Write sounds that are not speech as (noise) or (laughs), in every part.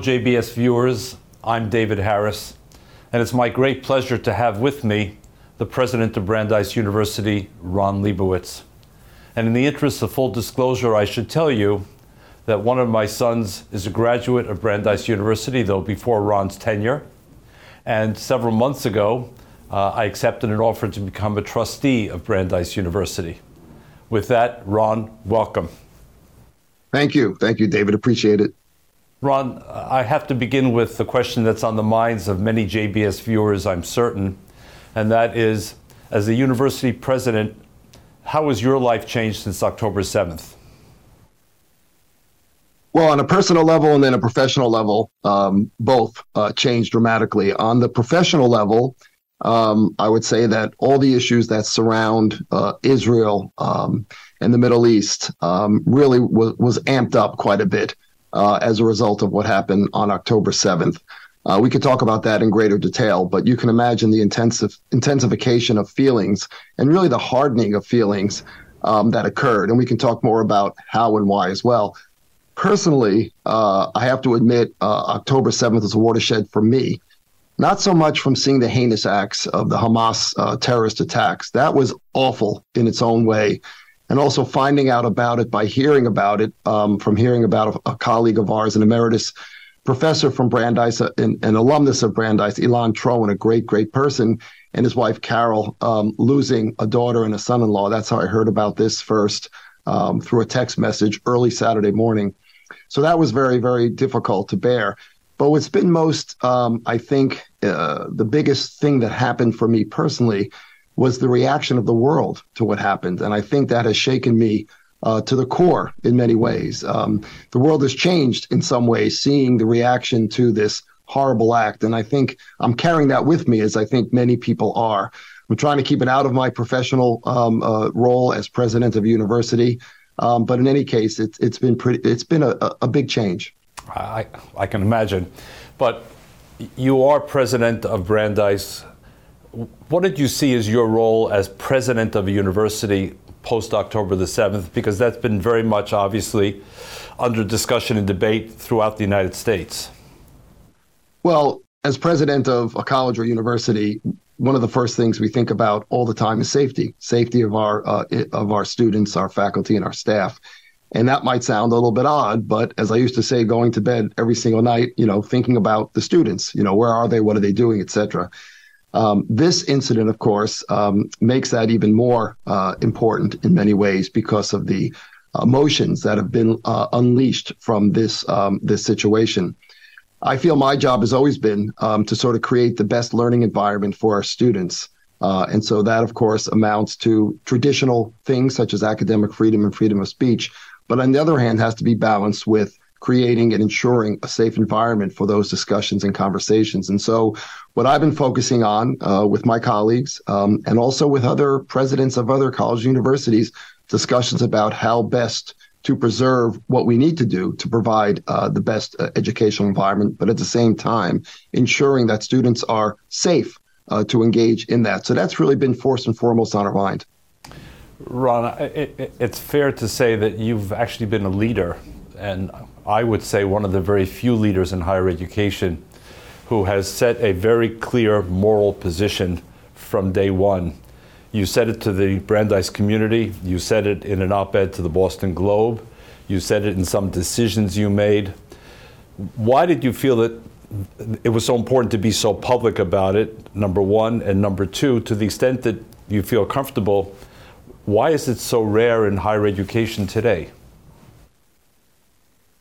JBS viewers. I'm David Harris, and it's my great pleasure to have with me the president of Brandeis University, Ron Liebowitz. And in the interest of full disclosure, I should tell you that one of my sons is a graduate of Brandeis University, though before Ron's tenure. And several months ago, uh, I accepted an offer to become a trustee of Brandeis University. With that, Ron, welcome. Thank you. Thank you, David. Appreciate it. Ron, I have to begin with the question that's on the minds of many JBS viewers, I'm certain, and that is as a university president, how has your life changed since October 7th? Well, on a personal level and then a professional level, um, both uh, changed dramatically. On the professional level, um, I would say that all the issues that surround uh, Israel um, and the Middle East um, really was, was amped up quite a bit uh, as a result of what happened on October 7th. Uh, we could talk about that in greater detail, but you can imagine the intensive intensification of feelings and really the hardening of feelings um, that occurred. And we can talk more about how and why as well. Personally, uh, I have to admit, uh, October 7th was a watershed for me. Not so much from seeing the heinous acts of the Hamas uh, terrorist attacks. That was awful in its own way and also finding out about it by hearing about it um, from hearing about a, a, colleague of ours, an emeritus professor from Brandeis, uh, an, an alumnus of Brandeis, Ilan Troen, a great, great person, and his wife Carol um, losing a daughter and a son-in-law. That's how I heard about this first um, through a text message early Saturday morning. So that was very, very difficult to bear. But what's been most, um, I think, uh, the biggest thing that happened for me personally was the reaction of the world to what happened. And I think that has shaken me uh, to the core in many ways. Um, the world has changed in some ways, seeing the reaction to this horrible act. And I think I'm carrying that with me, as I think many people are. I'm trying to keep it out of my professional um, uh, role as president of university. Um, but in any case, it's it's been pretty. It's been a, a big change. I, I can imagine, but you are president of Brandeis what did you see as your role as president of a university post October the 7th? Because that's been very much, obviously, under discussion and debate throughout the United States. Well, as president of a college or university, one of the first things we think about all the time is safety, safety of our uh, of our students, our faculty, and our staff. And that might sound a little bit odd, but as I used to say, going to bed every single night, you know, thinking about the students, you know, where are they, what are they doing, et cetera. Um, this incident, of course, um, makes that even more uh, important in many ways because of the emotions that have been uh, unleashed from this um, this situation. I feel my job has always been um, to sort of create the best learning environment for our students. Uh, and so that, of course, amounts to traditional things such as academic freedom and freedom of speech. But on the other hand, has to be balanced with creating and ensuring a safe environment for those discussions and conversations. And so, what I've been focusing on uh, with my colleagues um, and also with other presidents of other college universities, discussions about how best to preserve what we need to do to provide uh, the best uh, educational environment, but at the same time, ensuring that students are safe uh, to engage in that. So that's really been first and foremost on our mind. Ron, it, it, it's fair to say that you've actually been a leader and I would say one of the very few leaders in higher education who has set a very clear moral position from day one. You said it to the Brandeis community, you said it in an op ed to the Boston Globe, you said it in some decisions you made. Why did you feel that it was so important to be so public about it, number one? And number two, to the extent that you feel comfortable, why is it so rare in higher education today?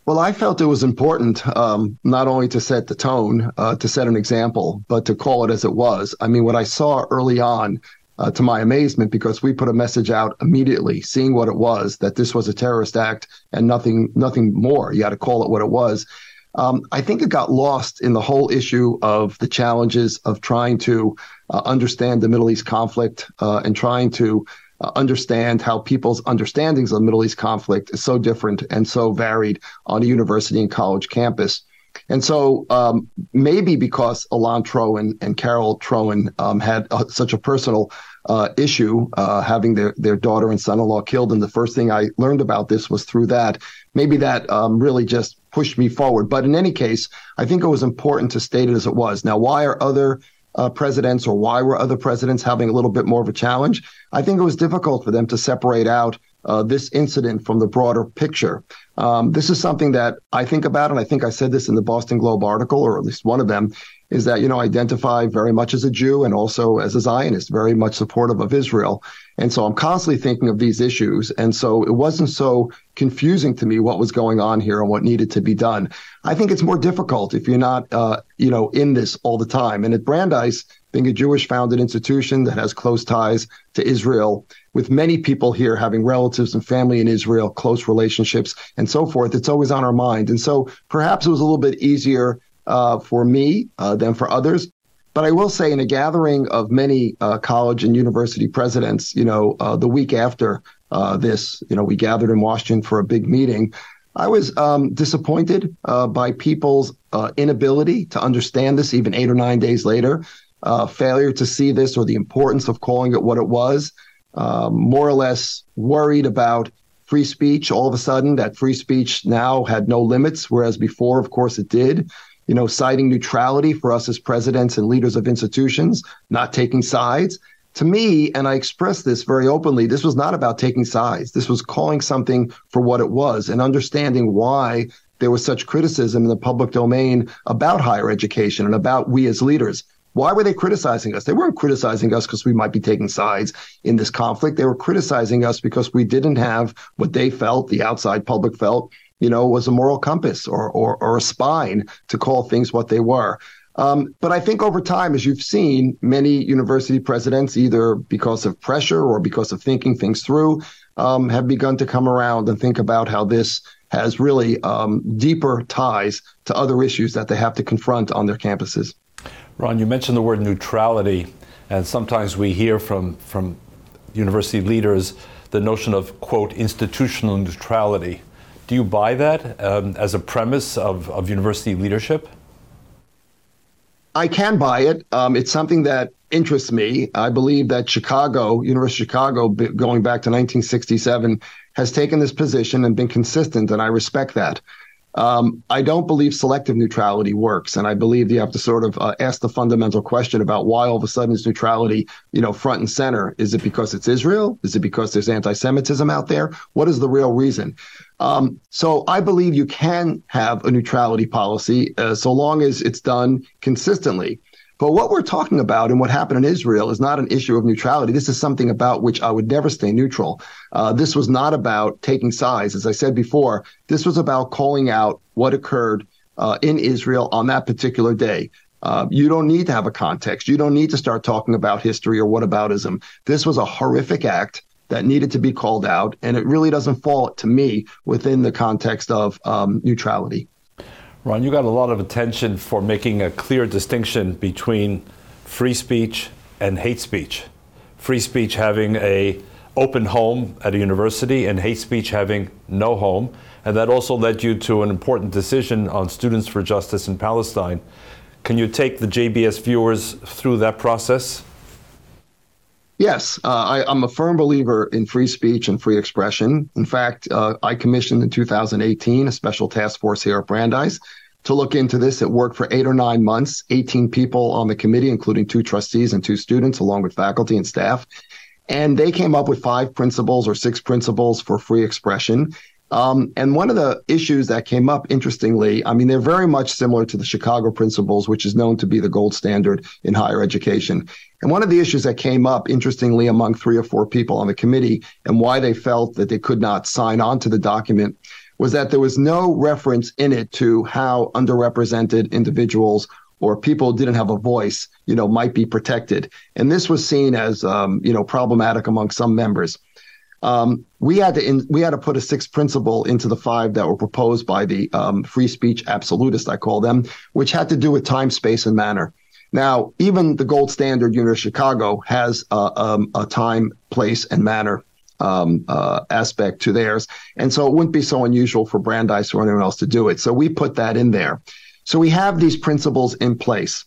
Well, I felt it was important um, not only to set the tone, uh, to set an example, but to call it as it was. I mean, what I saw early on, uh, to my amazement, because we put a message out immediately, seeing what it was, that this was a terrorist act and nothing, nothing more. You had to call it what it was. Um, I think it got lost in the whole issue of the challenges of trying to uh, understand the Middle East conflict uh, and trying to uh, understand how people's understandings of Middle East conflict is so different and so varied on a university and college campus. And so um, maybe because Ilan Troen and Carol Troen um, had uh, such a personal uh, issue, uh, having their, their daughter and son-in-law killed, and the first thing I learned about this was through that. Maybe that um, really just pushed me forward. But in any case, I think it was important to state it as it was. Now, why are other uh, presidents or why were other presidents having a little bit more of a challenge? I think it was difficult for them to separate out uh, this incident from the broader picture. Um, this is something that I think about, and I think I said this in the Boston Globe article, or at least one of them, is that, you know, identify very much as a Jew and also as a Zionist, very much supportive of Israel. And so I'm constantly thinking of these issues. And so it wasn't so confusing to me what was going on here and what needed to be done. I think it's more difficult if you're not, uh, you know, in this all the time. And at Brandeis, being a Jewish founded institution that has close ties to Israel, with many people here having relatives and family in Israel, close relationships, and so forth, it's always on our mind. And so perhaps it was a little bit easier uh, for me uh, than for others. But I will say, in a gathering of many uh, college and university presidents, you know, uh, the week after uh, this, you know, we gathered in Washington for a big meeting. I was um, disappointed uh, by people's inability to understand this even eight or nine days later, failure to see this or the importance of calling it what it was, um, more or less worried about free speech all of a sudden, that free speech now had no limits, whereas before, of course, it did you know, citing neutrality for us as presidents and leaders of institutions, not taking sides. To me, and I express this very openly, this was not about taking sides. This was calling something for what it was and understanding why there was such criticism in the public domain about higher education and about we as leaders. Why were they criticizing us? They weren't criticizing us because we might be taking sides in this conflict. They were criticizing us because we didn't have what they felt, the outside public felt, you know, was a moral compass or, or, or a spine to call things what they were. Um, but I think over time, as you've seen, many university presidents, either because of pressure or because of thinking things through, um, have begun to come around and think about how this has really um, deeper ties to other issues that they have to confront on their campuses. Ron, you mentioned the word neutrality, and sometimes we hear from, from university leaders the notion of, quote, institutional neutrality. Do you buy that um, as a premise of, of university leadership? I can buy it. Um, it's something that interests me. I believe that Chicago, University of Chicago, going back to 1967, has taken this position and been consistent, and I respect that. Um, I don't believe selective neutrality works, and I believe you have to sort of uh, ask the fundamental question about why all of a sudden is neutrality, you know, front and center. Is it because it's Israel? Is it because there's anti-Semitism out there? What is the real reason? Um, so I believe you can have a neutrality policy uh, so long as it's done consistently. But what we're talking about and what happened in Israel is not an issue of neutrality. This is something about which I would never stay neutral. Uh, this was not about taking sides. As I said before, this was about calling out what occurred uh, in Israel on that particular day. Uh, you don't need to have a context. You don't need to start talking about history or whataboutism. This was a horrific act that needed to be called out, and it really doesn't fall to me within the context of um, neutrality. Ron, you got a lot of attention for making a clear distinction between free speech and hate speech. Free speech having a open home at a university and hate speech having no home. And that also led you to an important decision on Students for Justice in Palestine. Can you take the JBS viewers through that process? Yes, uh, I, am a firm believer in free speech and free expression. In fact, uh, I commissioned in 2018 a special task force here at Brandeis to look into this. It worked for eight or nine months, 18 people on the committee, including two trustees and two students, along with faculty and staff. And they came up with five principles or six principles for free expression. Um, and one of the issues that came up, interestingly, I mean, they're very much similar to the Chicago principles, which is known to be the gold standard in higher education. And one of the issues that came up, interestingly, among three or four people on the committee and why they felt that they could not sign on to the document was that there was no reference in it to how underrepresented individuals or people who didn't have a voice, you know, might be protected. And this was seen as, um, you know, problematic among some members. Um, we had to in, we had to put a sixth principle into the five that were proposed by the um, free speech absolutists, I call them, which had to do with time, space, and manner. Now, even the gold standard University of Chicago has uh, um, a time, place, and manner um, uh, aspect to theirs, and so it wouldn't be so unusual for Brandeis or anyone else to do it. So we put that in there. So we have these principles in place.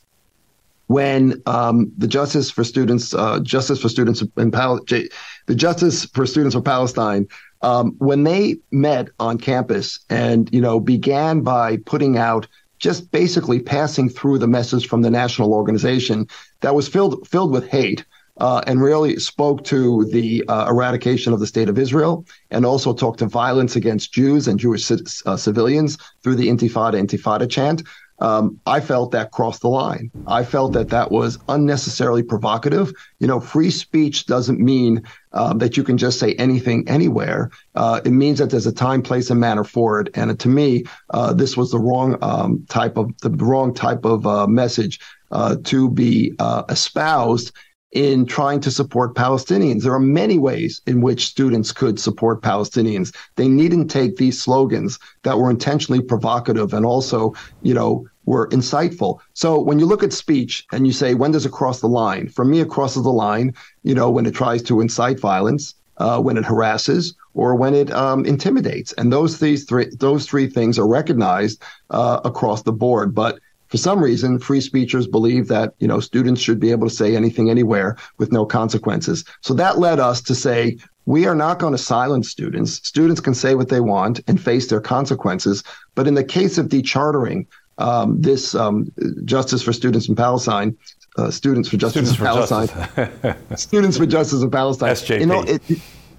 When um, the Justice for Students, uh, Justice for Students in Pal- J- the Justice for Students of Palestine, um, when they met on campus and you know began by putting out just basically passing through the message from the national organization that was filled filled with hate uh, and really spoke to the uh, eradication of the state of Israel and also talked to violence against Jews and Jewish uh, civilians through the Intifada Intifada chant. Um, I felt that crossed the line. I felt that that was unnecessarily provocative. You know, free speech doesn't mean um, that you can just say anything anywhere. Uh, it means that there's a time, place, and manner for it. And to me, uh, this was the wrong um, type of the wrong type of uh, message uh, to be uh, espoused in trying to support Palestinians. There are many ways in which students could support Palestinians. They needn't take these slogans that were intentionally provocative and also, you know, were inciteful. So when you look at speech and you say, when does it cross the line? For me, it crosses the line, you know, when it tries to incite violence, uh, when it harasses, or when it um, intimidates. And those these three those three things are recognized uh, across the board. But for some reason, free speechers believe that you know students should be able to say anything anywhere with no consequences. So that led us to say we are not going to silence students. Students can say what they want and face their consequences. But in the case of dechartering, um, this um, Justice for Students in Palestine, uh, Students for Justice students in Palestine, Justice. (laughs) Students for Justice in Palestine, SJP. You know, it,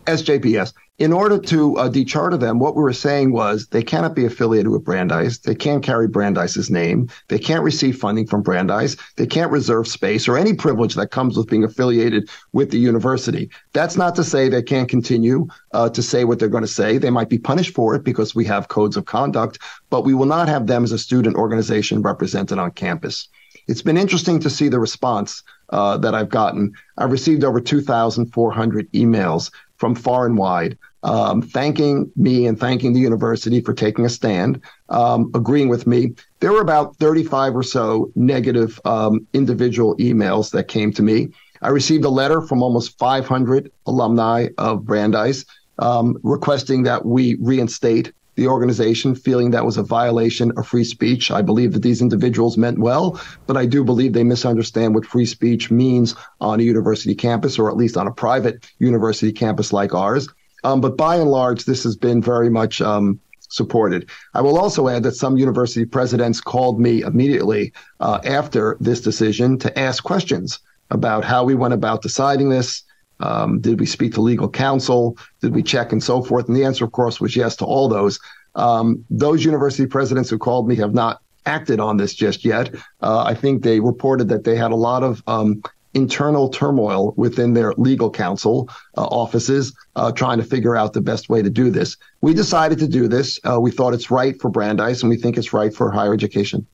SJPS. In order to uh, decharter them, what we were saying was they cannot be affiliated with Brandeis. They can't carry Brandeis's name. They can't receive funding from Brandeis. They can't reserve space or any privilege that comes with being affiliated with the university. That's not to say they can't continue uh, to say what they're going to say. They might be punished for it because we have codes of conduct, but we will not have them as a student organization represented on campus. It's been interesting to see the response uh, that I've gotten. I've received over 2,400 emails from far and wide, um, thanking me and thanking the university for taking a stand, um, agreeing with me. There were about 35 or so negative um, individual emails that came to me. I received a letter from almost 500 alumni of Brandeis um, requesting that we reinstate the organization, feeling that was a violation of free speech. I believe that these individuals meant well, but I do believe they misunderstand what free speech means on a university campus, or at least on a private university campus like ours. Um, but by and large, this has been very much um, supported. I will also add that some university presidents called me immediately uh, after this decision to ask questions about how we went about deciding this, um, did we speak to legal counsel? Did we check and so forth? And the answer, of course, was yes to all those. Um, those university presidents who called me have not acted on this just yet. Uh, I think they reported that they had a lot of um, internal turmoil within their legal counsel uh, offices uh, trying to figure out the best way to do this. We decided to do this. Uh, we thought it's right for Brandeis, and we think it's right for higher education.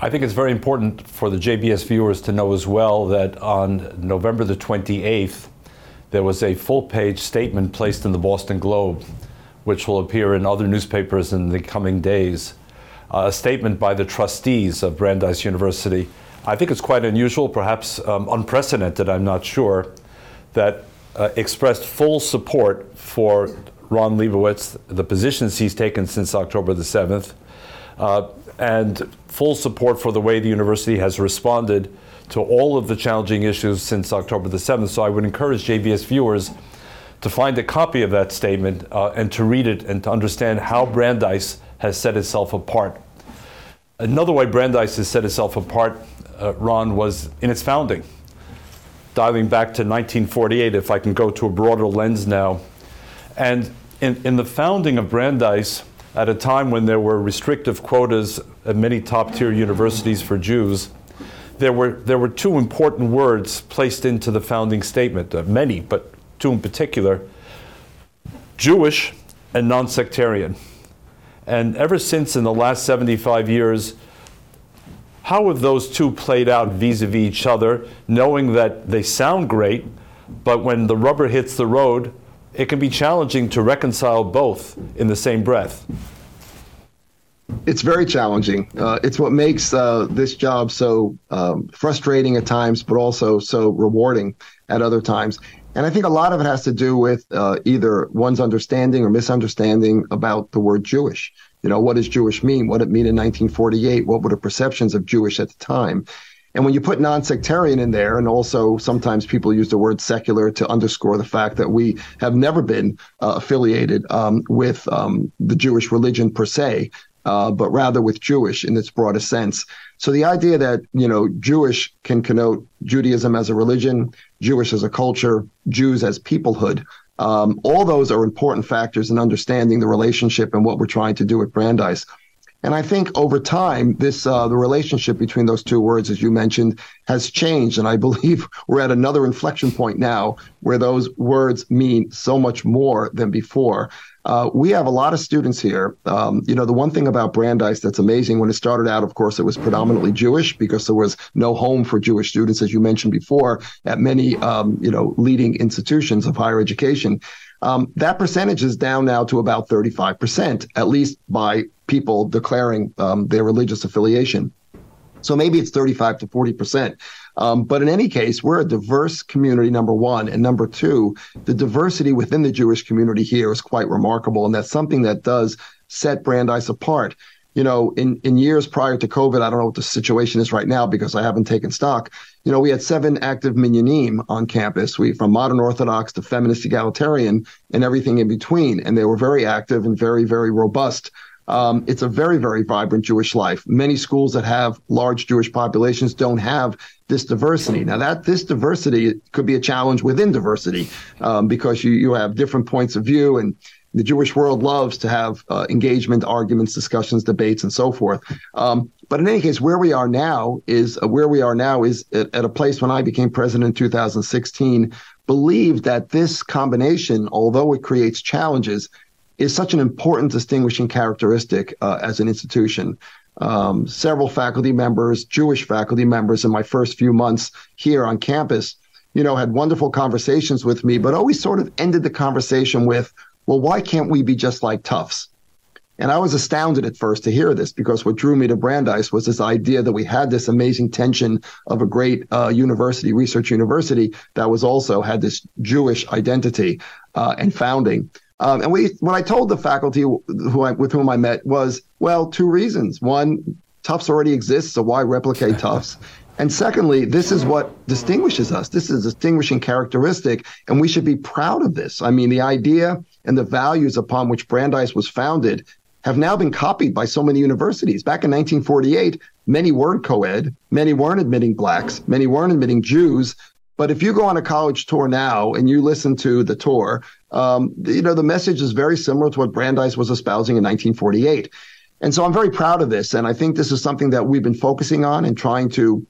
I think it's very important for the JBS viewers to know as well that on November the 28th, there was a full page statement placed in the Boston Globe, which will appear in other newspapers in the coming days. Uh, a statement by the trustees of Brandeis University. I think it's quite unusual, perhaps um, unprecedented, I'm not sure, that uh, expressed full support for Ron Liebowitz, the positions he's taken since October the 7th, uh, and full support for the way the university has responded to all of the challenging issues since October the 7th. So I would encourage JBS viewers to find a copy of that statement uh, and to read it and to understand how Brandeis has set itself apart. Another way Brandeis has set itself apart, uh, Ron, was in its founding. Dialing back to 1948, if I can go to a broader lens now. And in, in the founding of Brandeis, at a time when there were restrictive quotas at many top tier universities for Jews, there were, there were two important words placed into the founding statement, uh, many, but two in particular Jewish and non sectarian. And ever since in the last 75 years, how have those two played out vis a vis each other, knowing that they sound great, but when the rubber hits the road, it can be challenging to reconcile both in the same breath. It's very challenging. Uh, it's what makes uh, this job so um, frustrating at times, but also so rewarding at other times. And I think a lot of it has to do with uh, either one's understanding or misunderstanding about the word Jewish. You know, what does Jewish mean? What did it mean in 1948? What were the perceptions of Jewish at the time? And when you put non-sectarian in there, and also sometimes people use the word secular to underscore the fact that we have never been uh, affiliated um, with um, the Jewish religion per se, uh, but rather with Jewish in its broader sense. So the idea that you know Jewish can connote Judaism as a religion, Jewish as a culture, Jews as peoplehood. Um, all those are important factors in understanding the relationship and what we're trying to do at Brandeis. And I think over time, this uh, the relationship between those two words, as you mentioned, has changed. And I (laughs) believe we're at another inflection point now where those words mean so much more than before. Uh, we have a lot of students here. Um, you know, the one thing about Brandeis that's amazing when it started out, of course, it was predominantly Jewish because there was no home for Jewish students, as you mentioned before, at many, um, you know, leading institutions of higher education. Um, that percentage is down now to about 35%, at least by people declaring um, their religious affiliation. So maybe it's 35 to 40%. Um, but in any case, we're a diverse community, number one. And number two, the diversity within the Jewish community here is quite remarkable. And that's something that does set Brandeis apart you know, in, in years prior to COVID, I don't know what the situation is right now because I haven't taken stock. You know, we had seven active minyanim on campus. We from modern Orthodox to feminist egalitarian and everything in between. And they were very active and very, very robust. Um, it's a very, very vibrant Jewish life. Many schools that have large Jewish populations don't have this diversity. Now, that this diversity could be a challenge within diversity um, because you you have different points of view and the Jewish world loves to have uh, engagement, arguments, discussions, debates, and so forth. Um, but in any case, where we are now is uh, where we are now is at, at, a place when I became president in 2016. Believed that this combination, although it creates challenges, is such an important distinguishing characteristic uh, as an institution. Um, several faculty members, Jewish faculty members, in my first few months here on campus, you know, had wonderful conversations with me, but always sort of ended the conversation with, well, why can't we be just like Tufts? And I was astounded at first to hear this because what drew me to Brandeis was this idea that we had this amazing tension of a great uh, university, research university, that was also had this Jewish identity uh, and founding. Um, and we, what I told the faculty who I, with whom I met was, well, two reasons. One, Tufts already exists, so why replicate Tufts? (laughs) And secondly, this is what distinguishes us. This is a distinguishing characteristic, and we should be proud of this. I mean, the idea and the values upon which Brandeis was founded have now been copied by so many universities. Back in 1948, many weren't co ed, many weren't admitting blacks, many weren't admitting Jews. But if you go on a college tour now and you listen to the tour, um, you know, the message is very similar to what Brandeis was espousing in 1948. And so I'm very proud of this. And I think this is something that we've been focusing on and trying to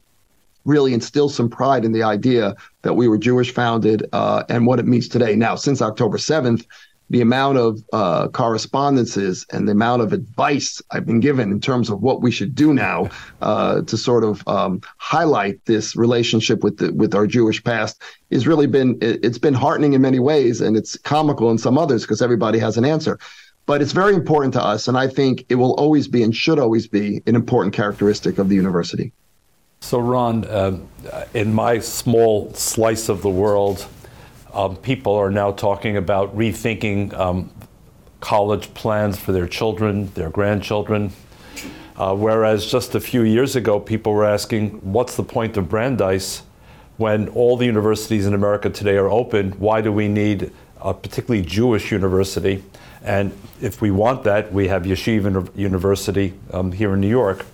really instill some pride in the idea that we were Jewish founded uh, and what it means today. Now, since October 7th, the amount of uh, correspondences and the amount of advice I've been given in terms of what we should do now uh, to sort of um, highlight this relationship with the, with our Jewish past has really been it, it's been heartening in many ways and it's comical in some others because everybody has an answer. But it's very important to us, and I think it will always be and should always be an important characteristic of the university. So, Ron, uh, in my small slice of the world, um, people are now talking about rethinking um, college plans for their children, their grandchildren. Uh, whereas just a few years ago, people were asking, what's the point of Brandeis when all the universities in America today are open? Why do we need a particularly Jewish university? And if we want that, we have Yeshiva University um, here in New York.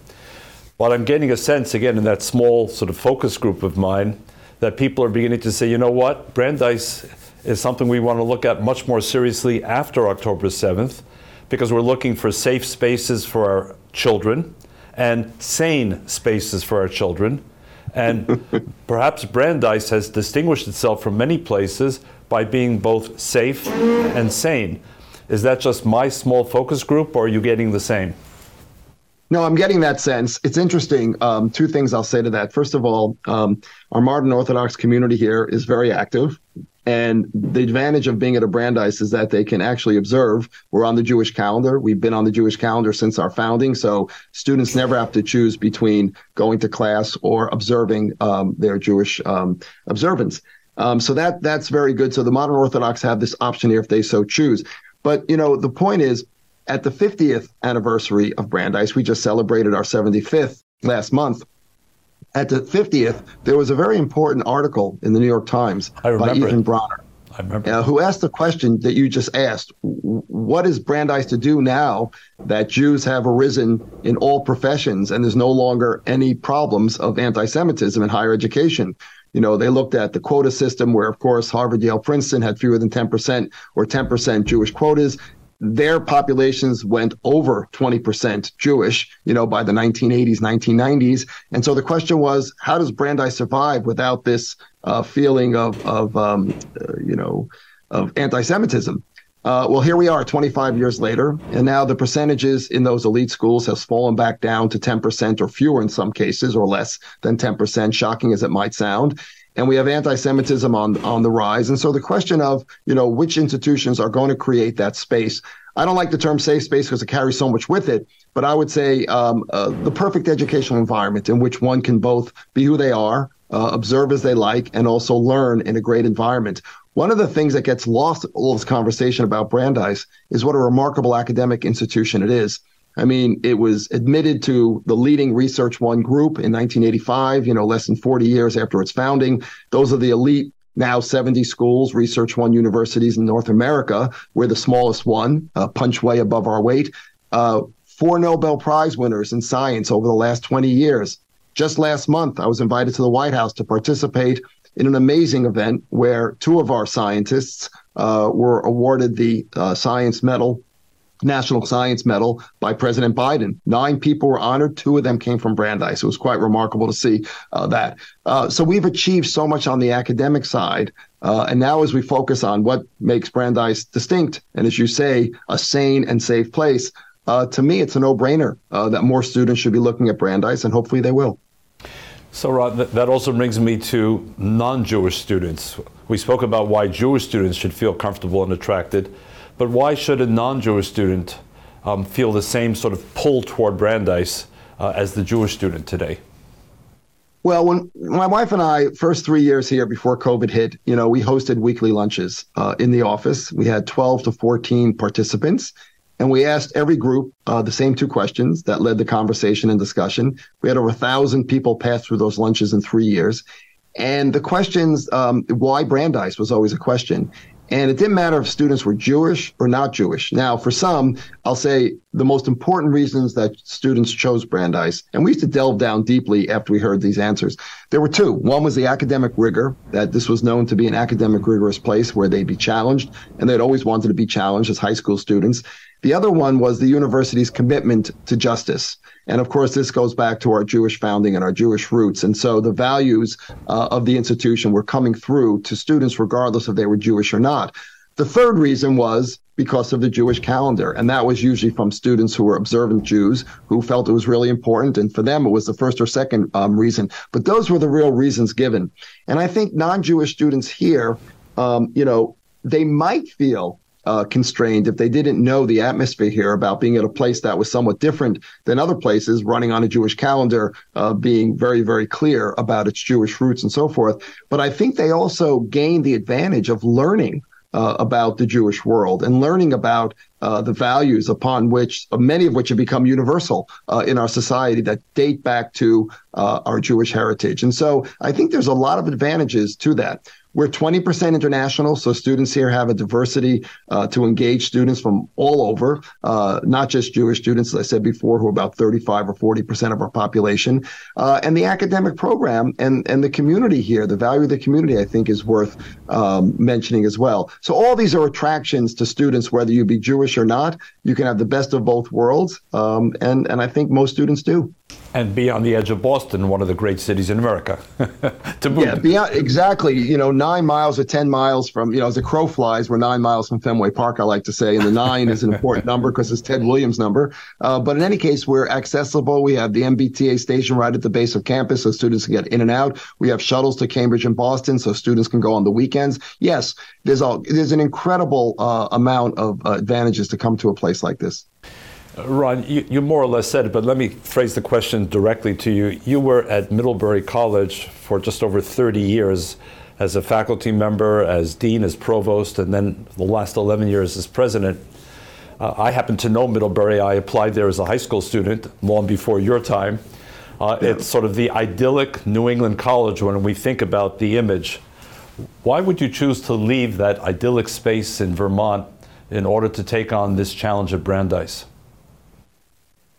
But I'm getting a sense, again, in that small sort of focus group of mine, that people are beginning to say, you know what, Brandeis is something we want to look at much more seriously after October 7th, because we're looking for safe spaces for our children and sane spaces for our children. And (laughs) perhaps Brandeis has distinguished itself from many places by being both safe and sane. Is that just my small focus group, or are you getting the same? No, I'm getting that sense. It's interesting. Um, two things I'll say to that. First of all, um, our modern Orthodox community here is very active. And the advantage of being at a Brandeis is that they can actually observe. We're on the Jewish calendar. We've been on the Jewish calendar since our founding. So students never have to choose between going to class or observing um, their Jewish um, observance. Um, so that that's very good. So the modern Orthodox have this option here if they so choose. But you know, the point is, at the 50th anniversary of Brandeis, we just celebrated our 75th last month. At the 50th, there was a very important article in the New York Times by Ethan it. Bronner I uh, who asked the question that you just asked What is Brandeis to do now that Jews have arisen in all professions and there's no longer any problems of anti Semitism in higher education? You know, they looked at the quota system where, of course, Harvard, Yale, Princeton had fewer than 10% or 10% Jewish quotas. Their populations went over 20% Jewish, you know, by the 1980s, 1990s. And so the question was, how does Brandeis survive without this uh, feeling of, of um, uh, you know, of anti-Semitism? Uh, well, here we are 25 years later, and now the percentages in those elite schools has fallen back down to 10% or fewer in some cases, or less than 10%, shocking as it might sound. And we have anti-Semitism on on the rise. And so the question of, you know, which institutions are going to create that space. I don't like the term safe space because it carries so much with it, but I would say um, uh, the perfect educational environment in which one can both be who they are, uh, observe as they like, and also learn in a great environment. One of the things that gets lost in all this conversation about Brandeis is what a remarkable academic institution it is. I mean, it was admitted to the leading Research One group in 1985, you know, less than 40 years after its founding. Those are the elite, now 70 schools, Research One universities in North America. We're the smallest one, uh, punch way above our weight. Uh, four Nobel Prize winners in science over the last 20 years. Just last month, I was invited to the White House to participate in an amazing event where two of our scientists uh, were awarded the uh, Science Medal National Science Medal by President Biden. Nine people were honored. Two of them came from Brandeis. It was quite remarkable to see uh, that. Uh, so we've achieved so much on the academic side. Uh, and now, as we focus on what makes Brandeis distinct, and as you say, a sane and safe place, uh, to me, it's a no brainer uh, that more students should be looking at Brandeis, and hopefully they will. So, Rod, that also brings me to non Jewish students. We spoke about why Jewish students should feel comfortable and attracted, but why should a non Jewish student um, feel the same sort of pull toward Brandeis uh, as the Jewish student today? Well, when my wife and I first three years here before COVID hit, you know, we hosted weekly lunches uh, in the office. We had 12 to 14 participants, and we asked every group uh, the same two questions that led the conversation and discussion. We had over a thousand people pass through those lunches in three years, and the questions, um, why Brandeis was always a question. And it didn't matter if students were Jewish or not Jewish. Now, for some, I'll say the most important reasons that students chose Brandeis, and we used to delve down deeply after we heard these answers. There were two. One was the academic rigor, that this was known to be an academic rigorous place where they'd be challenged, and they'd always wanted to be challenged as high school students. The other one was the university's commitment to justice. And of course, this goes back to our Jewish founding and our Jewish roots. And so the values uh, of the institution were coming through to students, regardless if they were Jewish or not. The third reason was because of the Jewish calendar. And that was usually from students who were observant Jews who felt it was really important. And for them, it was the first or second um, reason. But those were the real reasons given. And I think non Jewish students here, um, you know, they might feel uh, constrained if they didn't know the atmosphere here about being at a place that was somewhat different than other places, running on a Jewish calendar, uh, being very, very clear about its Jewish roots and so forth. But I think they also gained the advantage of learning uh, about the Jewish world and learning about uh, the values upon which uh, many of which have become universal uh, in our society that date back to uh, our Jewish heritage. And so I think there's a lot of advantages to that. We're 20% international, so students here have a diversity uh, to engage students from all over, uh, not just Jewish students, as I said before, who are about 35 or 40% of our population. Uh, and the academic program and, and the community here, the value of the community, I think, is worth um, mentioning as well. So all these are attractions to students, whether you be Jewish or not. You can have the best of both worlds, um, and, and I think most students do and be on the edge of Boston, one of the great cities in America. (laughs) to boot. Yeah, beyond, exactly. You know, nine miles or 10 miles from, you know, as a crow flies, we're nine miles from Fenway Park, I like to say. And the nine is an important (laughs) number because it's Ted Williams' number. Uh, but in any case, we're accessible. We have the MBTA station right at the base of campus so students can get in and out. We have shuttles to Cambridge and Boston so students can go on the weekends. Yes, there's, a, there's an incredible uh, amount of uh, advantages to come to a place like this. Ron, you, you, more or less said it, but let me phrase the question directly to you. You were at Middlebury College for just over 30 years as a faculty member, as dean, as provost, and then the last 11 years as president. Uh, I happen to know Middlebury. I applied there as a high school student long before your time. Uh, yeah. It's sort of the idyllic New England college when we think about the image. Why would you choose to leave that idyllic space in Vermont in order to take on this challenge at Brandeis?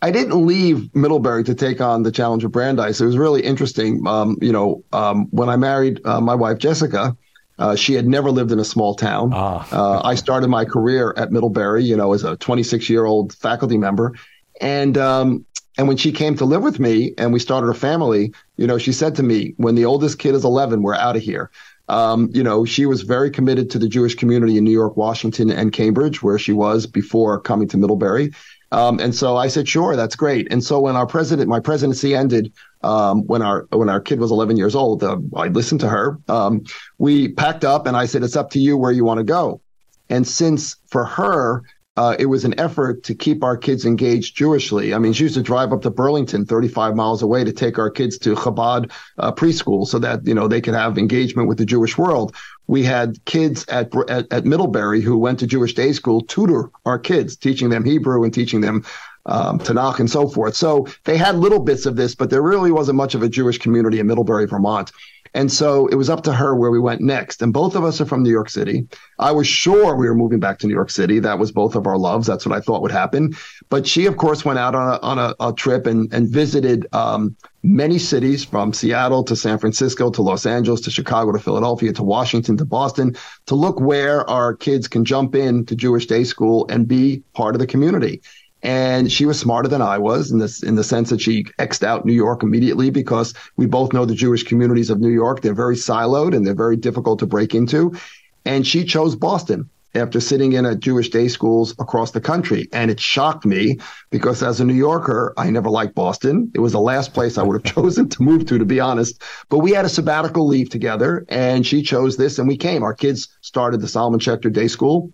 I didn't leave Middlebury to take on the challenge of Brandeis. It was really interesting. Um, you know, um, when I married uh, my wife Jessica, uh, she had never lived in a small town. Ah. uh, I started my career at Middlebury, you know, as a 26 year old faculty member, and um, and when she came to live with me and we started a family, you know, she said to me, "When the oldest kid is 11, we're out of here." Um, you know, she was very committed to the Jewish community in New York, Washington, and Cambridge, where she was before coming to Middlebury. Um, and so I said, sure, that's great. And so when our president, my presidency ended, um, when our when our kid was 11 years old, uh, I listened to her. Um, we packed up, and I said, it's up to you where you want to go. And since for her, uh, it was an effort to keep our kids engaged Jewishly. I mean, she used to drive up to Burlington, 35 miles away, to take our kids to Chabad uh, preschool so that you know they could have engagement with the Jewish world. We had kids at, at, at Middlebury who went to Jewish day school tutor our kids, teaching them Hebrew and teaching them um, Tanakh and so forth. So they had little bits of this, but there really wasn't much of a Jewish community in Middlebury, Vermont. And so it was up to her where we went next. And both of us are from New York City. I was sure we were moving back to New York City. That was both of our loves. That's what I thought would happen. But she, of course, went out on a, on a, a trip and, and visited um, many cities from Seattle to San Francisco to Los Angeles to Chicago to Philadelphia to Washington to Boston to look where our kids can jump in to Jewish day school and be part of the community. And she was smarter than I was in this in the sense that she xed out New York immediately because we both know the Jewish communities of New York. They're very siloed and they're very difficult to break into. And she chose Boston after sitting in at Jewish day schools across the country. And it shocked me because as a New Yorker, I never liked Boston. It was the last place I would have (laughs) chosen to move to, to be honest. But we had a sabbatical leave together and she chose this and we came. Our kids started the Solomon Schechter Day School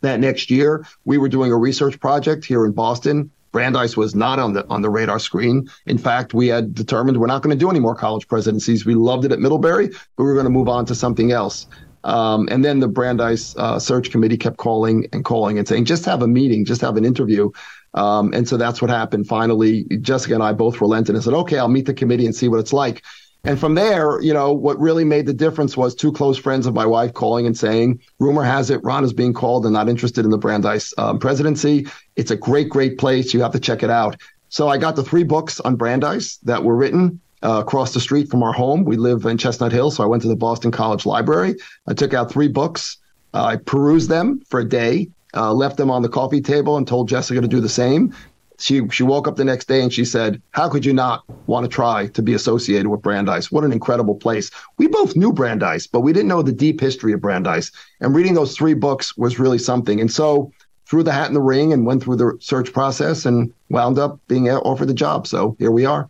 that next year. We were doing a research project here in Boston. Brandeis was not on the on the radar screen. In fact, we had determined we're not going to do any more college presidencies. We loved it at Middlebury, but we were going to move on to something else. Um, and then the Brandeis uh, search committee kept calling and calling and saying, just have a meeting, just have an interview. Um, and so that's what happened. Finally, Jessica and I both relented and said, okay, I'll meet the committee and see what it's like. And from there, you know, what really made the difference was two close friends of my wife calling and saying, rumor has it Ron is being called and not interested in the Brandeis um, presidency. It's a great, great place. You have to check it out. So I got the three books on Brandeis that were written uh, across the street from our home. We live in Chestnut Hill. So I went to the Boston College Library. I took out three books. Uh, I perused them for a day, uh, left them on the coffee table and told Jessica to do the same she she woke up the next day and she said, "How could you not want to try to be associated with Brandeis? What an incredible place." We both knew Brandeis, but we didn't know the deep history of Brandeis. And reading those three books was really something. And so threw the hat in the ring and went through the search process and wound up being offered the job. So here we are.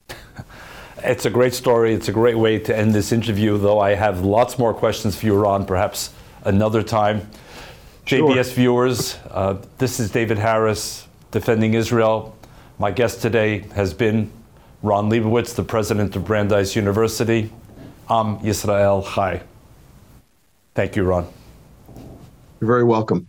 It's a great story. It's a great way to end this interview, though I have lots more questions for you, Ron, perhaps another time. JBS sure. viewers, uh, this is David Harris defending Israel. My guest today has been Ron Liebowitz, the president of Brandeis University. Am Yisrael Chai. Thank you, Ron. You're very welcome.